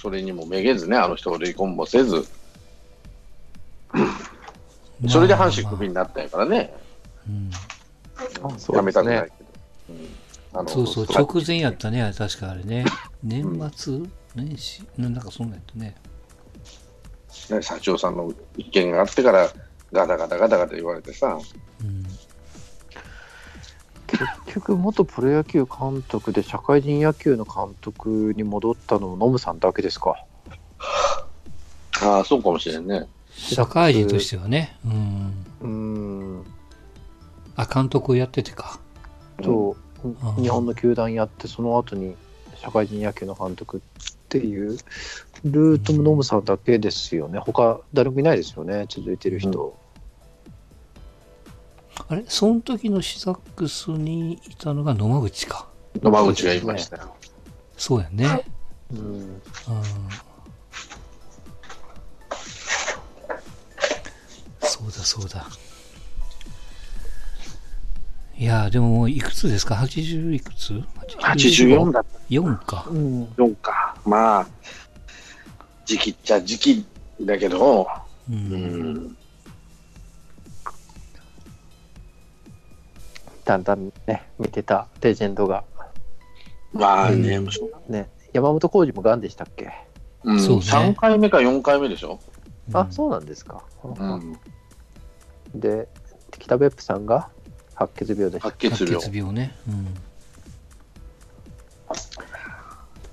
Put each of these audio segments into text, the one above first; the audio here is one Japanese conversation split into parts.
それにもめげずね、あの人離婚もせず、それで阪神クビになったんやからね、うんやめたくないけど。そうそう、直前やったね、確かあれね。年末？年始？なんかそんなんやったね。ね社長さんの意見があってから、ガタガタガタガタ言われてさ、うん。結局、元プロ野球監督で社会人野球の監督に戻ったのもノムさんだけですか。ああ、そうかもしれんね。社会人としてはね。うん。うーん。あ、監督をやっててか。と、あ日本の球団やって、その後に社会人野球の監督っていうルートもノムさんだけですよね。他、誰もいないですよね、続いてる人。あれ？その時のシザックスにいたのが野間口か。野間口が言いましたよ。そうやね。うん。うん。そうだそうだ。いやーでももういくつですか ?80 いくつ？84だっ4か。うん。た4か。まあ、時期っちゃ時期だけど、う。うんだんだんね、見てたレジェンドが。まあね、うしね、山本浩二もガンでしたっけ、うんそうね3回目か4回目でしょ。あ、そうなんですか。うん、で、北別府さんが白血病でした。白血病。白血病ね。うん。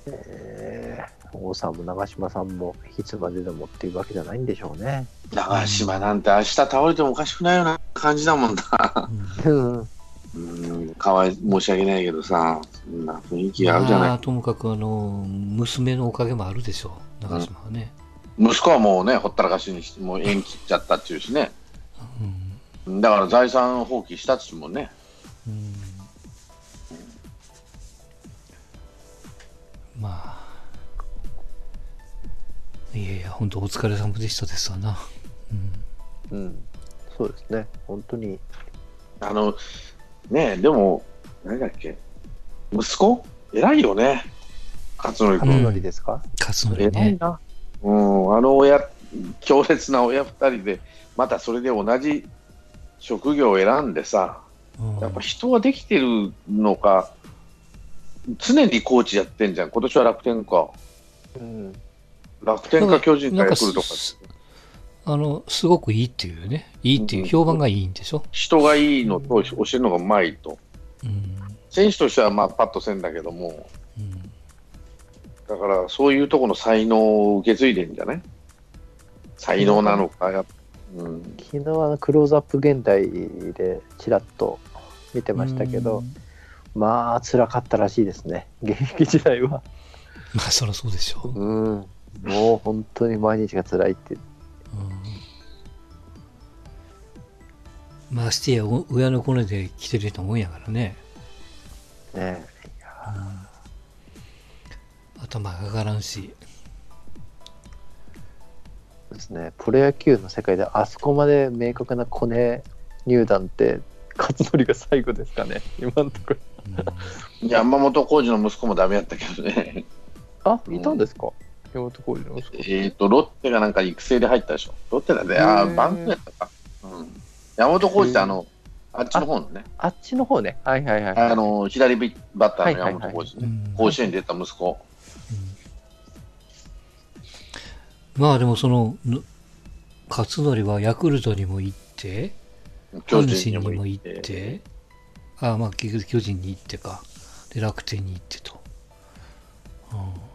えー王さんも長嶋さんもいつまででもっていうわけじゃないんでしょうね。長島なんて明日倒れてもおかしくないような感じだもんな。うん。うん、かわい申し訳ないけどさ、そんな雰囲気があるじゃない。まあ、ともかくあの、娘のおかげもあるでしょう。長島はね。息子はもうね、ほったらかしにして、もう縁切っちゃったっていうしね。うん。だから財産放棄したっつもんね。うん。まあ。いやいや、本当お疲れ様でしたですわな。うん。うん。そうですね。本当に。あの、ねえ、でも、何だっけ、息子？偉いよね。勝則うん君。初乗りですか、勝つのに偉いね。な。うん、あの親、強烈な親二人で、またそれで同じ職業を選んでさ、うんやっぱ人はできてるのか、常にコーチやってんじゃん。今年は楽天か。うん。楽天か巨人かヤクルトか。すあの、すごくいいっていうね。いいっていう評判がいいんでしょ？人がいいのと教えるのがうまいと。うん。選手としてはまあパッとせんだけども、うん。だからそういうところの才能を受け継いでんじゃない？才能なのかや、うん、昨日あのクローズアップ現代でちらっと見てましたけど、うんまあ辛かったらしいですね。現役時代は。まあ、そりゃそうでしょう。うん。もう本当に毎日が辛いって。うんましてや、お親のコネで来てる人も多いんやからね。ね。頭が上がらんし。そうですね。プロ野球の世界であそこまで明確なコネ入団って勝則が最後ですかね。今のところ。山本浩二の息子もダメやったけどね、あ、いたんですか、山本浩二の息子。えっとロッテがなんか育成で入ったでしょ、ロッテだね、あバンクやったか、うん、山本浩二ってあの、あっちの方のね、あっちの方ね。はいはいはい。あの左バッターのはいはいはい山本浩二ね、うん甲子園に出た息子、まあでもその、ぬ勝則はヤクルトにも行って、巨阪人にも行って、ああまあ結局巨人に行ってか。で、楽天に行ってと。うん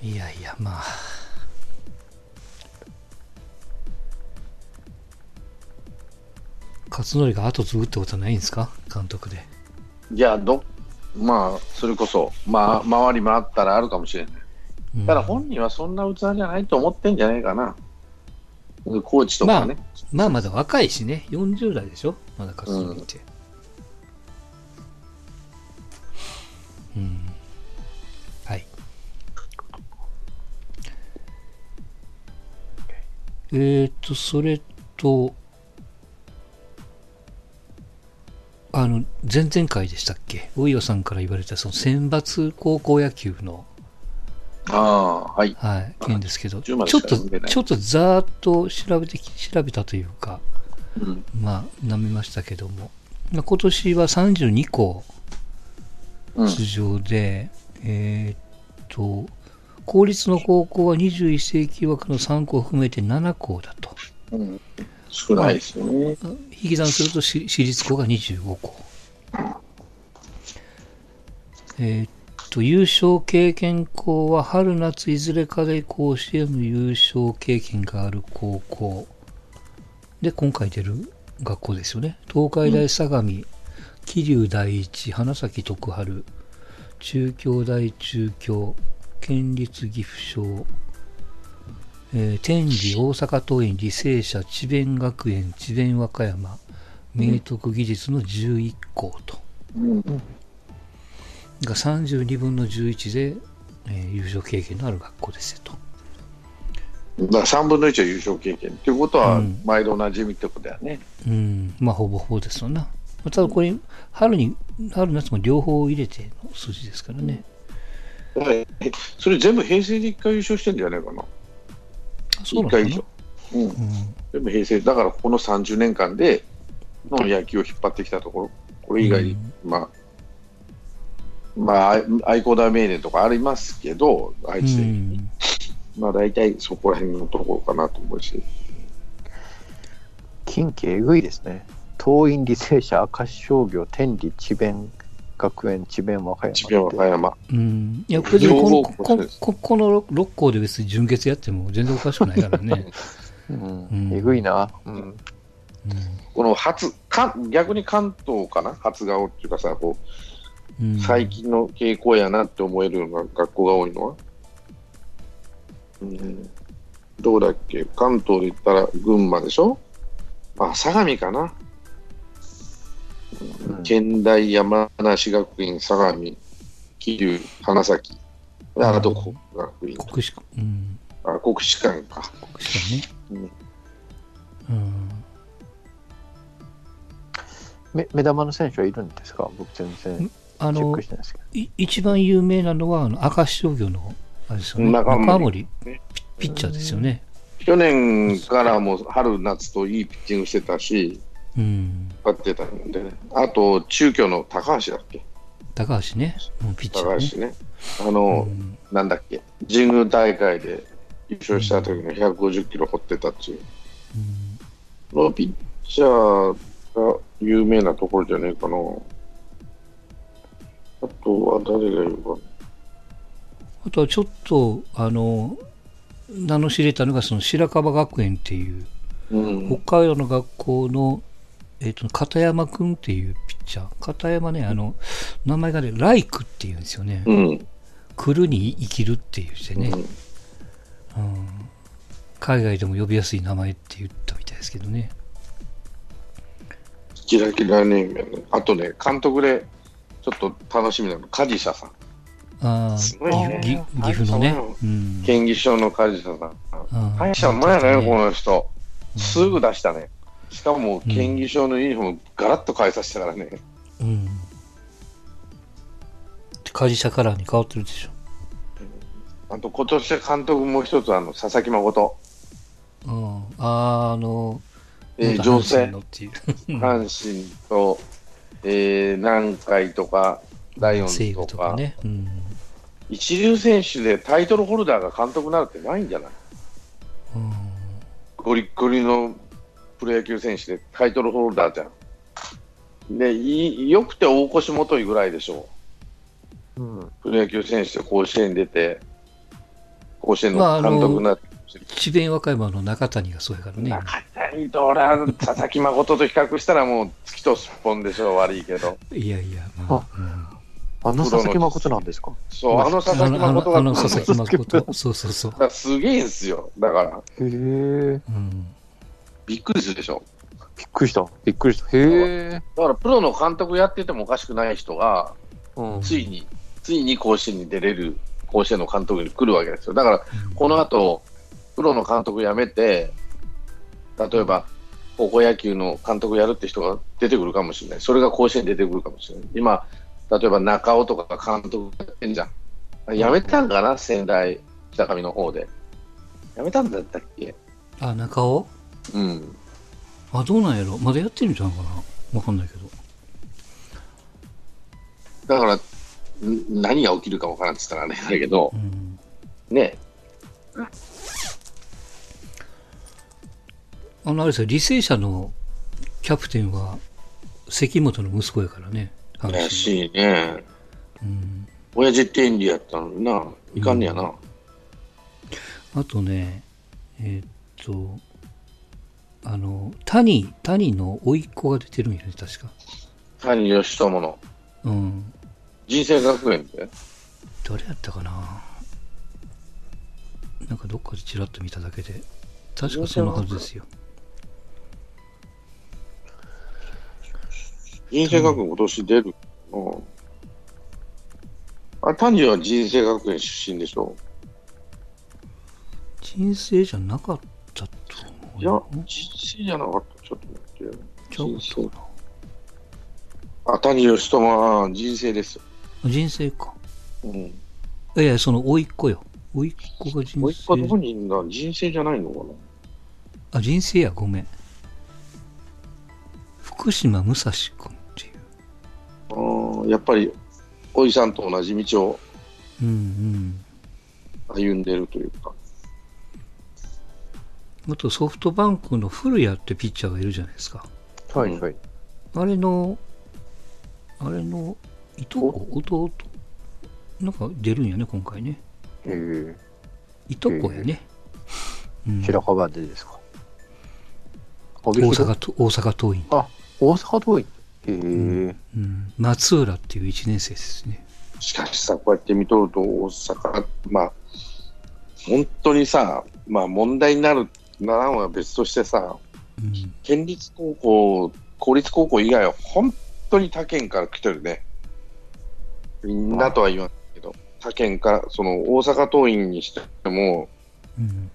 いやいや、まあ。勝則が後継ぐってことはないんですか？監督で。いや、どまあ、それこそ、まあ、回り回ったらあるかもしれない。うんただ本人はそんな器じゃないと思ってんじゃないかな。コーチとかね。まあまだ若いしね。40代でしょ？まだ勝則って。うん。はい。えーと、それと、あの、前々回でしたっけ？大岩さんから言われた、その選抜高校野球の、ああ、はい。はい、件ですけど、ち10まょっと、ちょっとざーっと調べてき、調べたというか、うん。まあ、舐めましたけども、まあ、今年は32校うん。出場で、えーっと、公立の高校は21世紀枠の3校を含めて7校だと。うん、少ないですよね。引き算すると私立校が25校。えーっと、優勝経験校は春夏いずれかで甲子園の優勝経験がある高校。で、今回出る学校ですよね。東海大相模、桐生第一、花咲徳栄、中京大中京、県立岐阜商、えー天理、大阪桐蔭、履正社、智弁学園、智弁和歌山、明徳技術の11校と。うん。が32分の11で、えー優勝経験のある学校ですよと。だから3分の1は優勝経験っていうことはうん、毎度おなじみってことだよね。うん、まあほぼほぼですよな。まあただこれ、春に、春夏も両方入れての数字ですからね。それ全部平成で1回優勝してんじゃないかな。あそうな1のかな回以上。うん。うん。全部平成、だからこの30年間での野球を引っ張ってきたところ、これ以外に、まあ、まあ、愛愛工大名電とかありますけど、愛知う県まあ大体そこら辺のところかなと思うし、近畿えぐいですね。東院履正社、明石商業、天理、智弁学園、智弁和歌山。智弁和歌山。うん。いや、別にここここの6校で別に準決やっても全然おかしくないからね。うん。うん。えぐいな。うん。うん。この初、か逆に関東かな、初顔っていうかさ、こうん。う最近の傾向やなって思えるような学校が多いのは、うん、どうだっけ、関東で言ったら群馬でしょ、あ相模かな、うん県大、山梨学院、相模、桐生、花咲、あと国学院、国士、うん。あ国士舘か。国士だね。うんうん。め目玉の選手はいるんですか？僕全然あのチェックし、てないですけど。い一番有名なのは、あの、明石商業の、あれですよね。中森中森ねピピッチャーですよね。去年からも春、夏といいピッチングしてたし、うん。勝ってたんでね。あと、中京の高橋だっけ？高橋ね。うんピッチャーね。高橋ね。あの、うんなんだっけ、神宮大会で優勝した時の150キロ掘ってたっていう。うんのピッチャーが有名なところじゃねえかな。あとは誰がいるかな？あとはちょっと、あの、名の知れたのが、その白樺学園っていう、うん。北海道の学校の、えっ、と、片山くんっていうピッチャー。片山ね、あの、名前がね、ライクっていうんですよね。うん。来るに生きるっていう字でね、うんうん海外でも呼びやすい名前って言ったみたいですけどね。キラキラネーム。あとね、監督でちょっと楽しみなの、梶社さん。ああ、すごいねぎ岐阜のね。県議所の梶社さん。ああ大したもんやね、こうんの人。すぐ出したね。しかも、県議所のユニフォーム、ガラッと変えさせたからね。うん。カジシャカラーに変わってるでしょ。あと、今年は監督もう一つ、あの、佐々木誠。うん。あーあの、えー、元阪情勢神のっていう。阪神と、えー、南海とか、ライオン西ズとか、武とかね。うん。一流選手でタイトルホルダーが監督になるってないんじゃない？うんゴリッゴリのプロ野球選手でタイトルホルダーじゃん。で、いいよくて大越元井ぐらいでしょうん。う。プロ野球選手で甲子園出て、甲子園まああのの監督になって。智弁和歌山の中谷がそうやからね。中谷と俺は佐々木誠と比較したらもう月とすっぽんでしょ、悪いけど。いやいや、まあ。うんあの佐々木誠なんですか？そう、あの佐々木誠があの佐々木誠。そうそうそうすげえんすよ。だから、へえ。うん。びっくりするでしょ。びっくりした。びっくりした。へえ。だからプロの監督やっててもおかしくない人が、うん。ついに、ついに甲子園に出れる甲子園の監督に来るわけですよ。だから、この後、プロの監督辞めて、例えば、高校野球の監督やるって人が出てくるかもしれない。それが甲子園に出てくるかもしれない。今、例えば中尾とか監督やってんじゃん。やめたんかな、仙台北上の方で。やめたんだったっけ？あ、中尾？うん。あ、どうなんやろまだやってるんじゃないかなわかんないけど。だから、ん何が起きるかわからんって言ったらあれだけどう、ん。ね、あの、あれですよ、履正社のキャプテンは、関本の息子やからね。阪神怪しいね。うん。親父って演技やったのにな。いかんねやな。あとね、えーっと、あの、谷、谷の甥っ子が出てるんやね、確か。谷義友のうん。人生学園で？誰やったかななんかどっかでちらっと見ただけで。確かそのはずですよ。人生学園今年出る？うん。あ、谷は人生学園出身でしょ？人生じゃなかったといやよ。、人生じゃなかった。ちょっと待ってよ。ちゃう人生かあ、谷義友は人生です人生か。うん。いやその甥っ子よ。甥っ子が人もう一個どこ生。にいるんだ人生じゃないのかな？あ、人生や、ごめん。福島武蔵君っていう。あーやっぱり、おじさんと同じ道をうん歩んでるというか。うん。あとソフトバンクの古谷ってピッチャーがいるじゃないですか。はいはい。あれの、あれの、いとこ、弟、なんか出るんやね、今回ね。えー、いとこやね。うん白樺でですか？大大阪と、大阪桐蔭。あ、大阪桐蔭。へえうん。松浦っていう1年生ですね。しかしさ、こうやって見とると、大阪、まあ、本当にさ、まあ問題になる、ならんは別としてさ、うん。県立高校、公立高校以外は本当に他県から来てるね。みんなとは言わないけど、他県から、その大阪桐蔭にしても、うん。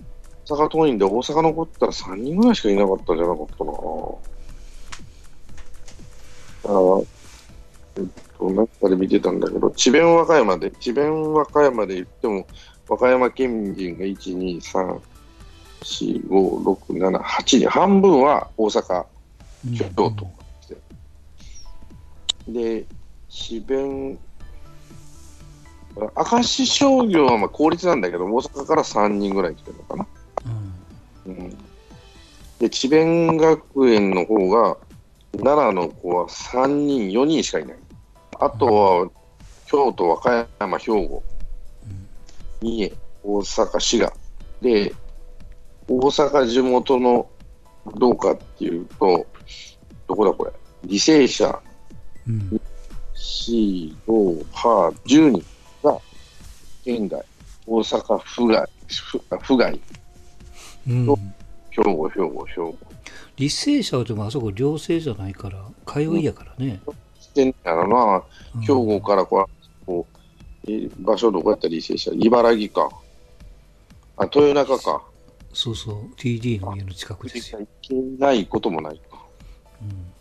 大阪桐蔭で大阪残ったら3人ぐらいしかいなかったんじゃなかったな。だから、えっと、中で見てたんだけど、智弁和歌山で、智弁和歌山で言っても、和歌山県人が1、2、3、4、5、6、7、8人、半分は大阪、うん京都で、智弁、明石商業はまあ公立なんだけど、大阪から3人ぐらい来てるのかな。うん。うんで、智弁学園の方が、奈良の子は3人、4人しかいない。あとは、京都、和歌山、兵庫、三重、大阪、滋賀。で、大阪地元のどうかっていうと、どこだこれ、履正社、うん。市、道、派、10人が県外、大阪府外、府府外、うん。兵庫、兵庫、兵庫。履正社はでもあそこ寮生じゃないから、通いやからね。してんやろな、うん兵庫からこう、こうえ場所どこやったら履正社、茨城か、あ、豊中か。そうそう、TD の家の近くですよ。行けないこともないと。うん。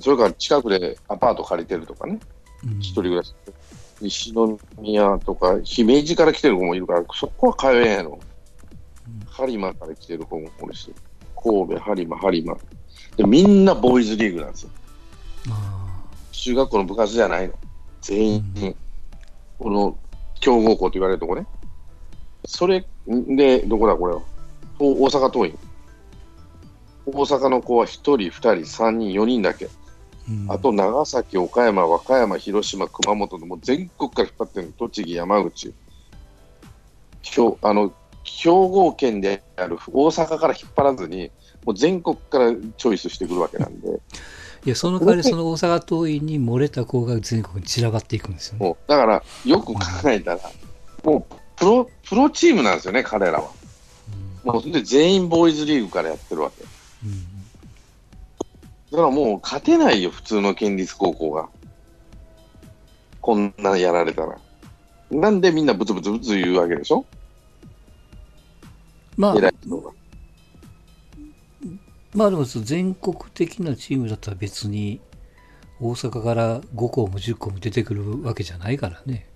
それから近くでアパート借りてるとかね、うん一人暮らし。西宮とか、姫路から来てる子もいるから、そこは通えんやろ。播磨から来てる子もおるし、神戸、播磨、播磨。で、みんなボーイズリーグなんですよ。あ中学校の部活じゃないの。全員、うんこの強豪校と言われるとこね。それで、どこだ、これは？お大阪桐蔭。大阪の子は1人、2人、3人、4人だけ。ーうんあと、長崎、岡山、和歌山、広島、熊本のもう全国から引っ張ってるの。栃木、山口。兵あの兵庫県である大阪から引っ張らずに、もう全国からチョイスしてくるわけなんで。いや、その代わりその大阪桐蔭に漏れた子が全国に散らばっていくんですよね。だから、よく考えたら、もうプロプロチームなんですよね、彼らは。もうで全員ボーイズリーグからやってるわけ。うんうんだからもう勝てないよ、普通の県立高校が。こんなやられたら。なんでみんなブツブツブツ言うわけでしょ？まあ。まあでも全国的なチームだったら別に大阪から5校も10校も出てくるわけじゃないからね。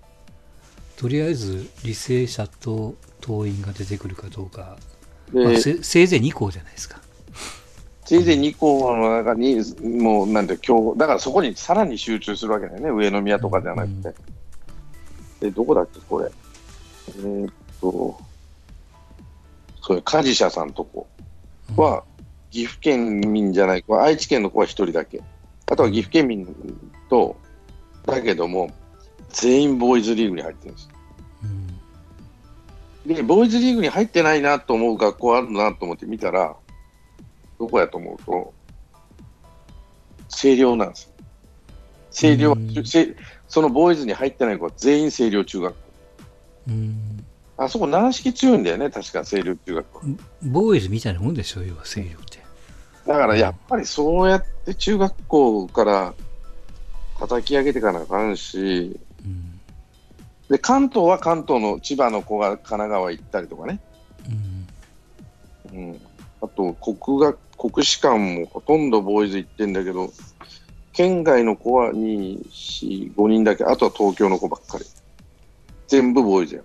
とりあえず履正社と党員が出てくるかどうか、まあで、せせいぜい2校じゃないですか。せいぜい2校の中に、もうなんて、今日、だからそこにさらに集中するわけだよね、上宮とかじゃなくて。で、どこだっけ、これ。えーっと、そういう、梶社さんとこは、岐阜県民じゃない、愛知県の子は1人だけ。あとは岐阜県民と、だけども、全員ボーイズリーグに入ってるんです。うんで、ボーイズリーグに入ってないなと思う学校あるなと思って見たら、どこやと思うと、星稜なんですよ。星稜、うんせそのボーイズに入ってない子は全員星稜中学校。うんあそこ軟式強いんだよね、確か星稜中学校。ボーイズみたいなもんでしょ、要は星稜って。だからやっぱりそうやって中学校から叩き上げていかなあかんし、うんで、関東は関東の千葉の子が神奈川行ったりとかね。うんうん、あと国学、国士舘もほとんどボーイズ行ってんだけど、県外の子は2、4、5人だけ、あとは東京の子ばっかり。全部ボーイズや。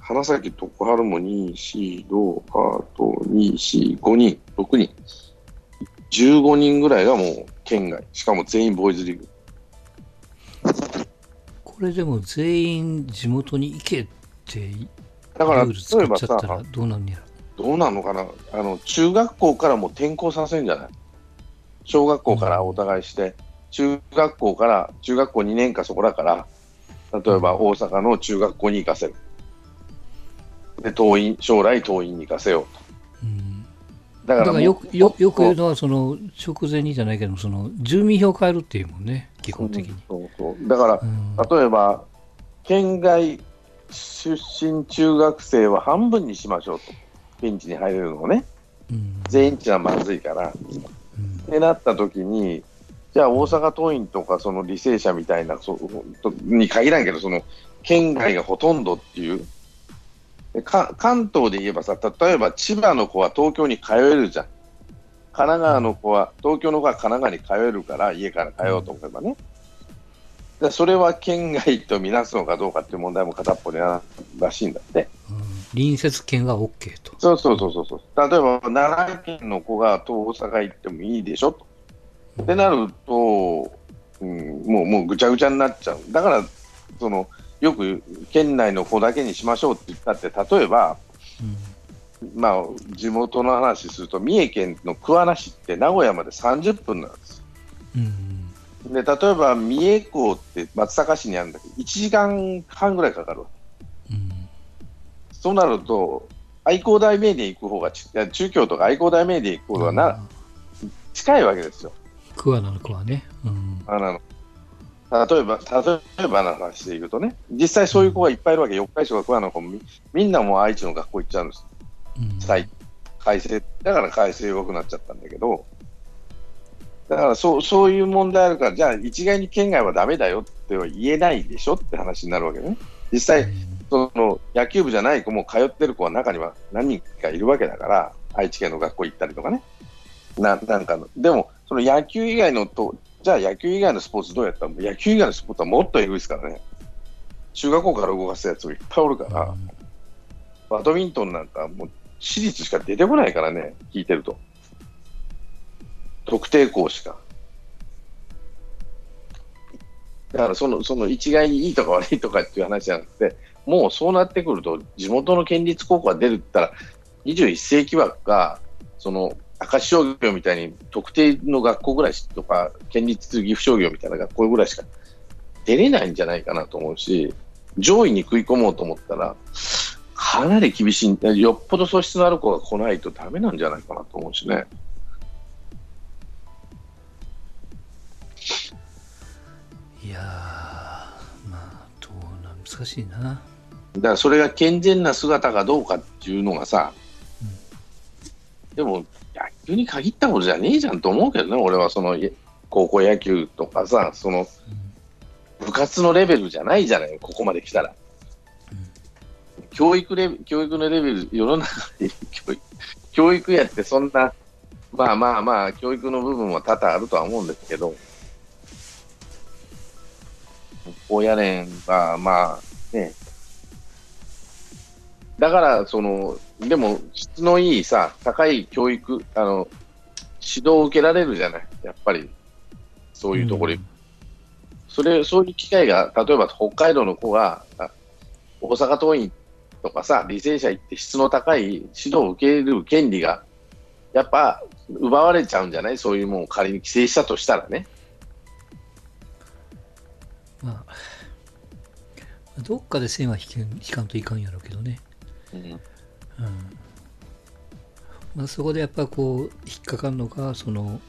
花咲徳春も2、4、6、あと2、4、5人、6人。15人ぐらいがもう県外。しかも全員ボーイズリーグ。これでも全員地元に行けってルだから、ール作例えばさっちゃった、らどうなんねやろ？どうなのかな？あの、中学校からも転校させるんじゃない？小学校からお互いして、中学校から、中学校2年かそこだから、例えば大阪の中学校に行かせる。で、党員、将来党員に行かせよううんと。だだからよくよよく言うのは、その直前にじゃないけど、その住民票変えるっていうもんね、基本的に。そうそうだからう、ん例えば、県外出身中学生は半分にしましょうと。ベンチに入れるのをね。うん全員っていうのはまずいから。うんってなった時に、じゃあ大阪桐蔭とかその履正社みたいなそに限らんけど、その県外がほとんどっていう。でか関東で言えばさ、例えば千葉の子は東京に通えるじゃん。神奈川の子は、東京の子は神奈川に通えるから、家から通おうと思えばね。でそれは県外とみなすのかどうかっていう問題も片っぽであるらしいんだって。うん隣接県が OK と。そうそうそうそうそう。例えば奈良県の子が東大阪行ってもいいでしょと。ってなると、うん、もうもうぐちゃぐちゃになっちゃう。だから、そのよく県内の子だけにしましょうって言ったって、例えば、まあ、地元の話すると、三重県の桑名市って名古屋まで30分なんです。うんで例えば三重港って松阪市にあるんだけど、1時間半ぐらいかかるわうん。そうなると、愛工大名電行く方がち、いや中京とか愛工大名電行く方がな、近いわけですよ。桑名の子はね。うん。あの例えば、例えばの話で言うとね、実際そういう子がいっぱいいるわけ、四日市とか桑名の子もみみんなもう愛知の学校行っちゃうんです。うん再改正、だから改正弱くなっちゃったんだけど、だからそうそういう問題あるから、じゃあ一概に県外はダメだよっては言えないでしょって話になるわけね。実際、その野球部じゃない子も通ってる子は中には何人かいるわけだから、愛知県の学校行ったりとかね。ななんかのでも、その野球以外のと、じゃあ野球以外のスポーツどうやった？ら、野球以外のスポーツはもっとエグいですからね。中学校から動かすやつもいっぱいおるから、バドミントンなんかもう私立しか出てこないからね、聞いてると。特定校しか。だからそのその一概にいいとか悪いとかっていう話じゃなくて、もうそうなってくると、地元の県立高校が出るって言ったら、21世紀枠が、その明石商業みたいに特定の学校ぐらいしとか、県立岐阜商業みたいな学校ぐらいしか出れないんじゃないかなと思うし、上位に食い込もうと思ったら、かなり厳しい、よっぽど素質のある子が来ないとダメなんじゃないかなと思うしね。いやー、まあ、どうなん、難しいな。だからそれが健全な姿かどうかっていうのがさ、でも野球に限ったことじゃねえじゃんと思うけどね、俺はその高校野球とかさ、その部活のレベルじゃないじゃない、ここまで来たら。教育レ教育のレベル、世の中で教育 教育やってそんな、まあまあまあ、教育の部分は多々あるとは思うんですけど、高野連はまあね、だから、その、でも質のいいさ、高い教育、あの、指導を受けられるじゃない、やっぱり、そういうところに。それ、そういう機会が、例えば北海道の子が、あ大阪桐蔭とかさ、履正社行って質の高い指導を受ける権利が、やっぱ奪われちゃうんじゃない？そういうもんを仮に規制したとしたらね。まあ、どっかで線は引けん引かんといかんやろうけどね。うんうん。まあ、そこでやっぱこう、引っかかるのが、その、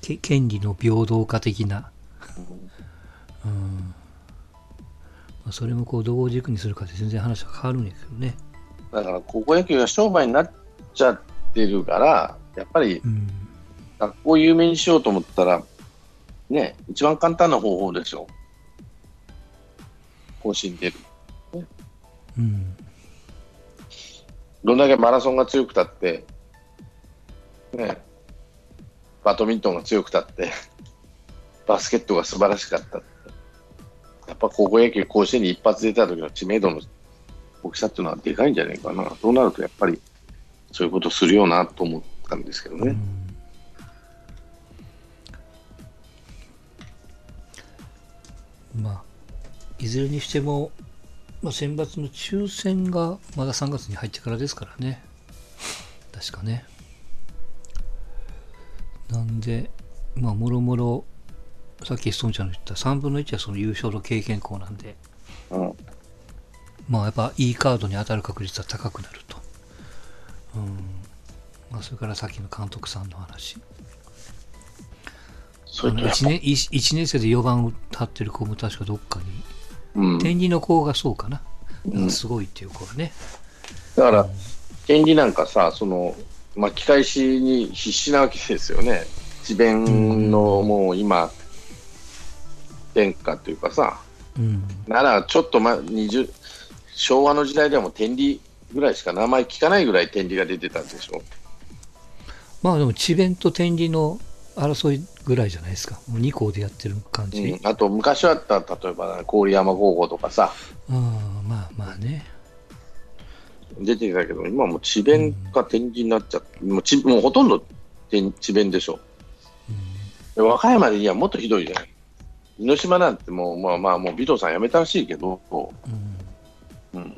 け権利の平等化的な、うん。まあ、それもこう、どう軸にするかで全然話が変わるんやけどね。だから高校野球が商売になっちゃってるから、やっぱりうん。学校を有名にしようと思ったら、ね、一番簡単な方法でしょ。甲子園出る。うん。どんだけマラソンが強くたって、ね、バドミントンが強くたって、バスケットが素晴らしかったって。やっぱ高校野球甲子園に一発出た時の知名度の大きさっていうのはでかいんじゃないかな。そうなるとやっぱりそういうことするよなと思ったんですけどね。まあ、いずれにしても、まあ、選抜の抽選がまだ3月に入ってからですからね。確かね。なんで、まあ、もろもろ、さっきストーンちゃんの言った3分の1はその優勝の経験校なんで、うん。まあ、やっぱいいカードに当たる確率は高くなると。うん。まあ、それからさっきの監督さんの話。そういうとやっぱ1年一一年生で4番を立ってる子も確かどっかにうん。天理の子がそうかな。うんすごいっていう子がね。だから、権利なんかさ、その、巻き返しに必死なわけですよね。智弁のもう今、天下というかさ、うん。ならちょっと、ま、20昭和の時代でも天理ぐらいしか名前聞かないぐらい天理が出てたんでしょ。まあでも、智弁と天理の争いぐらいじゃないですか。もう2校でやってる感じ。うん、あと昔はあった例えば郡山高校とかさうん、まあまあね。出てたけど今はもう智弁か天理になっちゃって、もうちもうほとんど天智弁でしょで和歌山でいやもっとひどいじゃない猪島なんてもうまあまあもう尾藤さん辞めたらしいけど、うん。うん、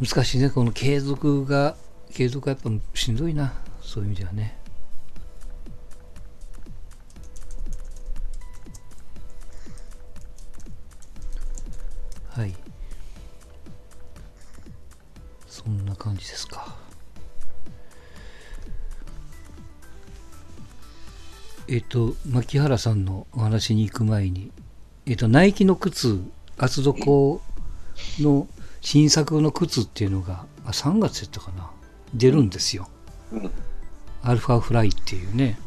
難しいね。この継続が、継続がやっぱしんどいな。そういう意味ではね。はい。そんな感じですか。えっと、牧原さんのお話に行く前に、えっと、ナイキの靴、厚底の新作の靴っていうのが、あ3月やったかな、出るんですよ。うんアルファフライっていうね。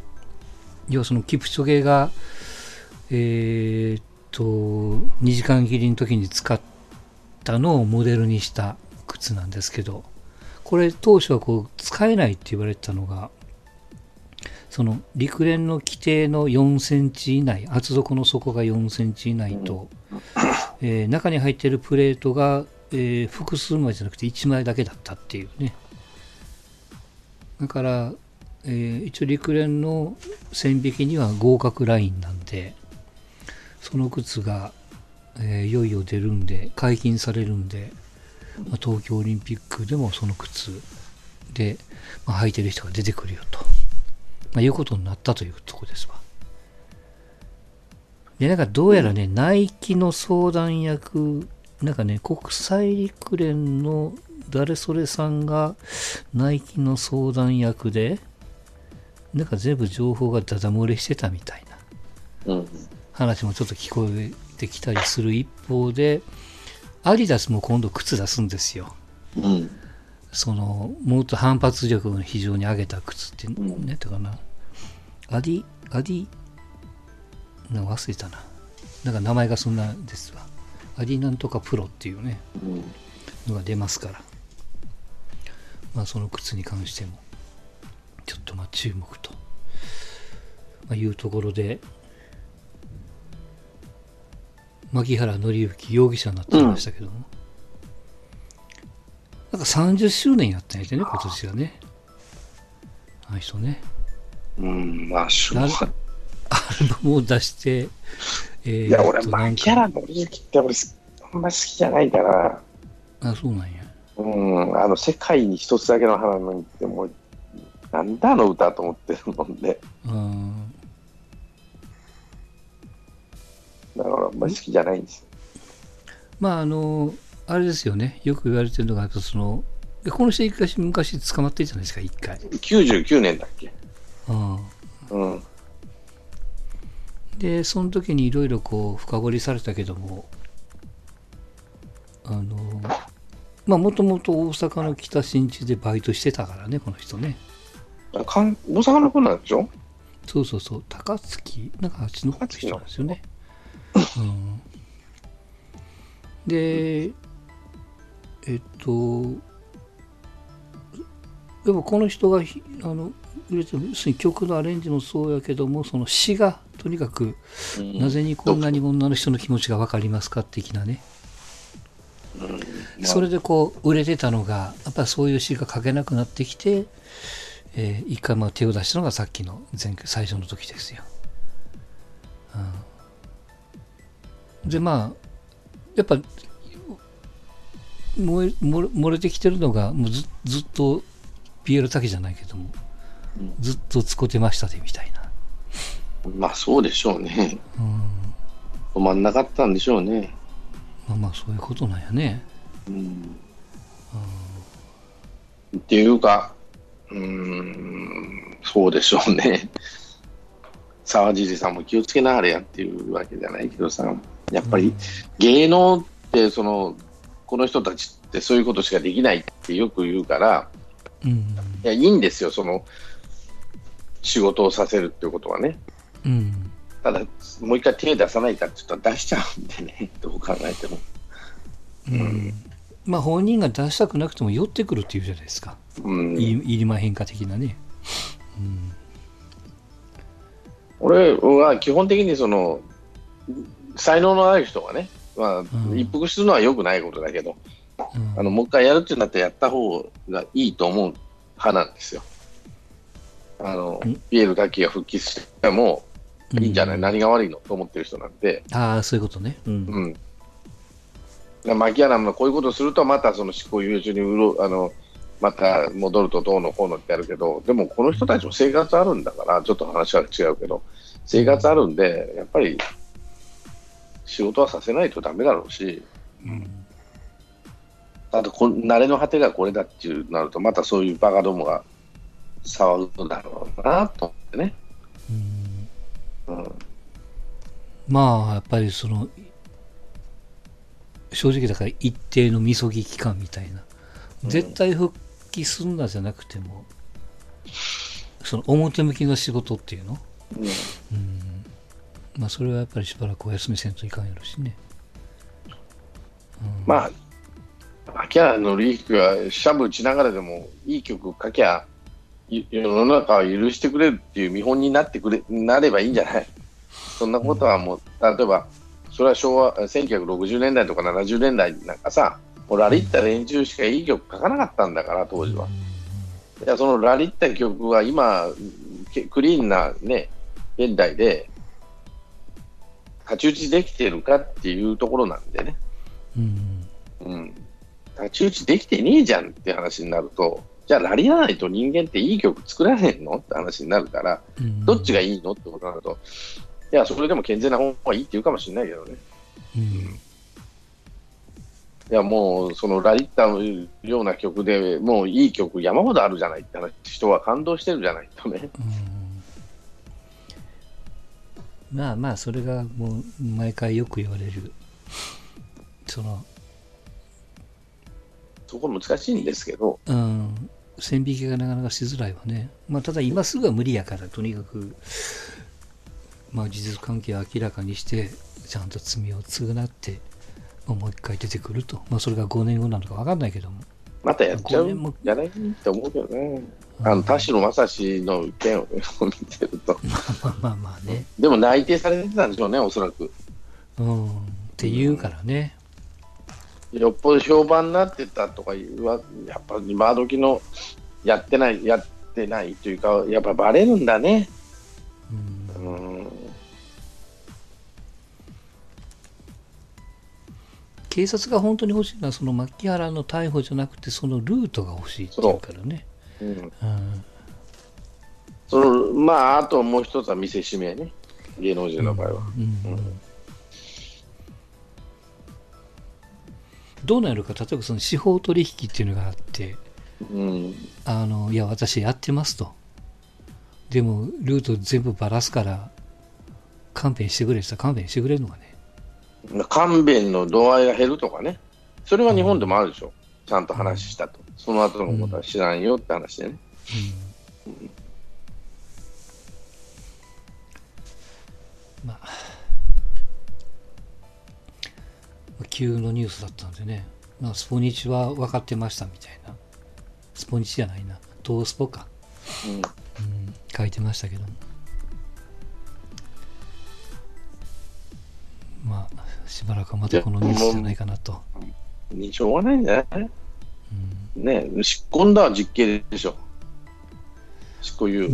要はそのキプチョゲが、えーっと、2時間切りの時に使ったのをモデルにした靴なんですけど、これ当初はこう使えないって言われてたのが、その陸連の規定の4センチ以内、厚底の底が4センチ以内と、えー中に入っているプレートが、えー複数枚じゃなくて1枚だけだったっていうね。だから、えー一応陸連の線引きには合格ラインなんで、その靴が、えーいよいよ出るんで、解禁されるんで、まあ東京オリンピックでもその靴で、まあ、履いてる人が出てくるよと、まあ、いうことになったというとこですわ。で、なんかどうやらね、ナイキの相談役、なんかね、国際陸連の誰それさんがナイキの相談役で、なんか全部情報がダダ漏れしてたみたいなうん話もちょっと聞こえてきたりする一方で、アディダスも今度靴出すんですよ。うんその、もっと反発力を非常に上げた靴って、んね、とかな。アディ、アディ、な忘れたな。なんか名前がそんなですわ。アディなんとかプロっていうね、うんのが出ますから。まあその靴に関しても、ちょっとまあ注目と、まあ、いうところで、牧原紀之容疑者になってましたけども、なんか30周年やったんやてね、今年がね。あの人ね。うん、まあ、しょうがアルバムを出して、えーいや、俺、となんかマキャラの利益って俺、あんま好きじゃないから、あ、そうなんや。うん、あの、世界に一つだけの花のってもう、なんだあの歌と思ってるもんで、うん。だから、あんまり好きじゃないんですよ。まあ、あの、あれですよね。よく言われてるのが、やっぱその、えこの人一回昔捕まってるじゃないですか、一回。99年だっけうん。うん。で、その時にいろいろこう、深掘りされたけども、あの、まあ、もともと大阪の北新地でバイトしてたからね、この人ね。あかん大阪の子なんでしょ？そうそうそう、高槻、なんかあっちの方の人なんですよね。うん、で、えっと、でもこの人がひあの売れてる要するに曲のアレンジもそうやけども、その詩がとにかく、うん。なぜにこんなに女の人の気持ちが分かりますか的なね、それでこう売れてたのが、やっぱりそういう詩が書けなくなってきて、えー一回まあ手を出したのがさっきの前回最初の時ですよ。うん、でまあやっぱ漏れ漏れてきてるのがもうずずっとピエロ滝じゃないけども、うん。ずっと使ってましたでみたいな。まあ、そうでしょうね。うん、止まんなかったんでしょうね。まあまあそういうことなんやね。うん。っていうか、うーん、そうでしょうね。沢尻さんも気をつけながらやっていうわけじゃないけどさ、やっぱり芸能ってその、この人たちってそういうことしかできないってよく言うから、うん。いや、いいんですよ、その、仕事をさせるっていうことはね。うん。ただ、もう一回手出さないかって言ったら出しちゃうんでね、どう考えても。うん。まあ本人が出したくなくても寄ってくるっていうじゃないですか。うん、いいりま変化的なね。俺は基本的にその才能のある人がね、まあん一服するのはよくないことだけど、うんあのもう一回やるってなったらやった方がいいと思う派なんですよ。あのんピエール滝が復帰してもいいんじゃない、うん何が悪いの？と思ってる人なんで、ああ、そういうことね。うん。うん、マキアラムがこういうことをすると、またその執行猶予中にうろあのまた戻るとどうのこうのってやるけど、でもこの人たちも生活あるんだから、ちょっと話は違うけど、生活あるんで、やっぱり仕事はさせないとダメだろうし、うん。あとこ、慣れの果てがこれだっていうなると、またそういうバカどもが騒ぐんだろうなと思ってね。うんうんまあ、やっぱりその、正直だから一定のみそぎ期間みたいな。絶対復帰すんなじゃなくても、その表向きの仕事っていうの？うん。まあそれはやっぱりしばらくお休みせんといかんやろしね。まあ、秋葉のりひはシャブ打ちながらでもいい曲書きゃい世の中を許してくれるっていう見本になってくれなればいいんじゃない？そんなことはもう、例えば、それは昭和1960年代とか70年代なんかさ、もうラリった連中しかいい曲書かなかったんだから、当時は。いやそのラリった曲は今、けクリーンなね、現代で、太刀打ちできてるかっていうところなんでね。うん。うん、太刀打ちできてねえじゃんって話になると、じゃあラリらないと人間っていい曲作られへんの？って話になるから、うん。どっちがいいの？ってことになると、いや、それでも健全な方がいいって言うかもしれないけどね。うん。いや、もう、そのラリったような曲でもういい曲山ほどあるじゃないって話、人は感動してるじゃないとね。うん。まあまあ、それがもう毎回よく言われる、その、そこ難しいんですけど、うん、線引きがなかなかしづらいわね。まあ、ただ今すぐは無理やから、とにかく、まあ、事実関係を明らかにして、ちゃんと罪を償って、まあもう一回出てくると。まあ、それが5年後なのか分かんないけども。またやっちゃうこれもじゃない？って思うけどね。あの田代正史の件を 見てると。まあまあまあね。でも内定されてたんでしょうね、おそらく。うん。って言うからね。よっぽど評判になってたとかいうわ、やっぱ今時のやってない、やってないというか、やっぱバレるんだね。うんうん。警察が本当に欲しいのは、その牧原の逮捕じゃなくて、そのルートが欲しいっていうからね。うん、うん。そのまあ、あともう一つは見せしめね。芸能人の場合は。うんどうなるか、例えばその司法取引っていうのがあって、うん。あのいや、私やってますと。でも、ルート全部ばらすから、勘弁してくれって勘弁してくれるのかね。勘弁の度合いが減るとかね。それは日本でもあるでしょ。ちゃんと話したと。その後のことは知らんよって話でね。まあ、急のニュースだったんでね、まあ、スポニチは分かってましたみたいな。スポニチじゃないな。トースポか。うん。うん、書いてましたけども。まあ、しばらくはまたこのニュースじゃないかなと。にしょうがないんじゃない？ね執行だは実刑でしょ。執行猶予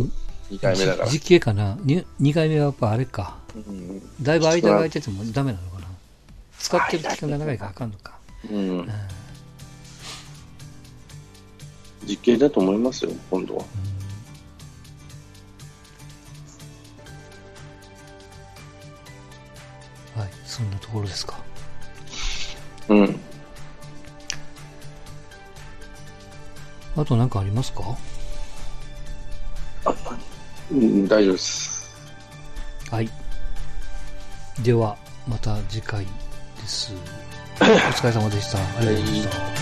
2回目だから。実刑かな？2, 回目はやっぱあれか。うんだいぶ間が空いててもダメなのかな？使ってる期間が長いからあかんのか。うん。実刑だと思いますよ、今度は。はい、そんなところですか。うん。あと何かありますか？うん、大丈夫です。はい。では、また次回です。お疲れ様でした。ありがとうございました。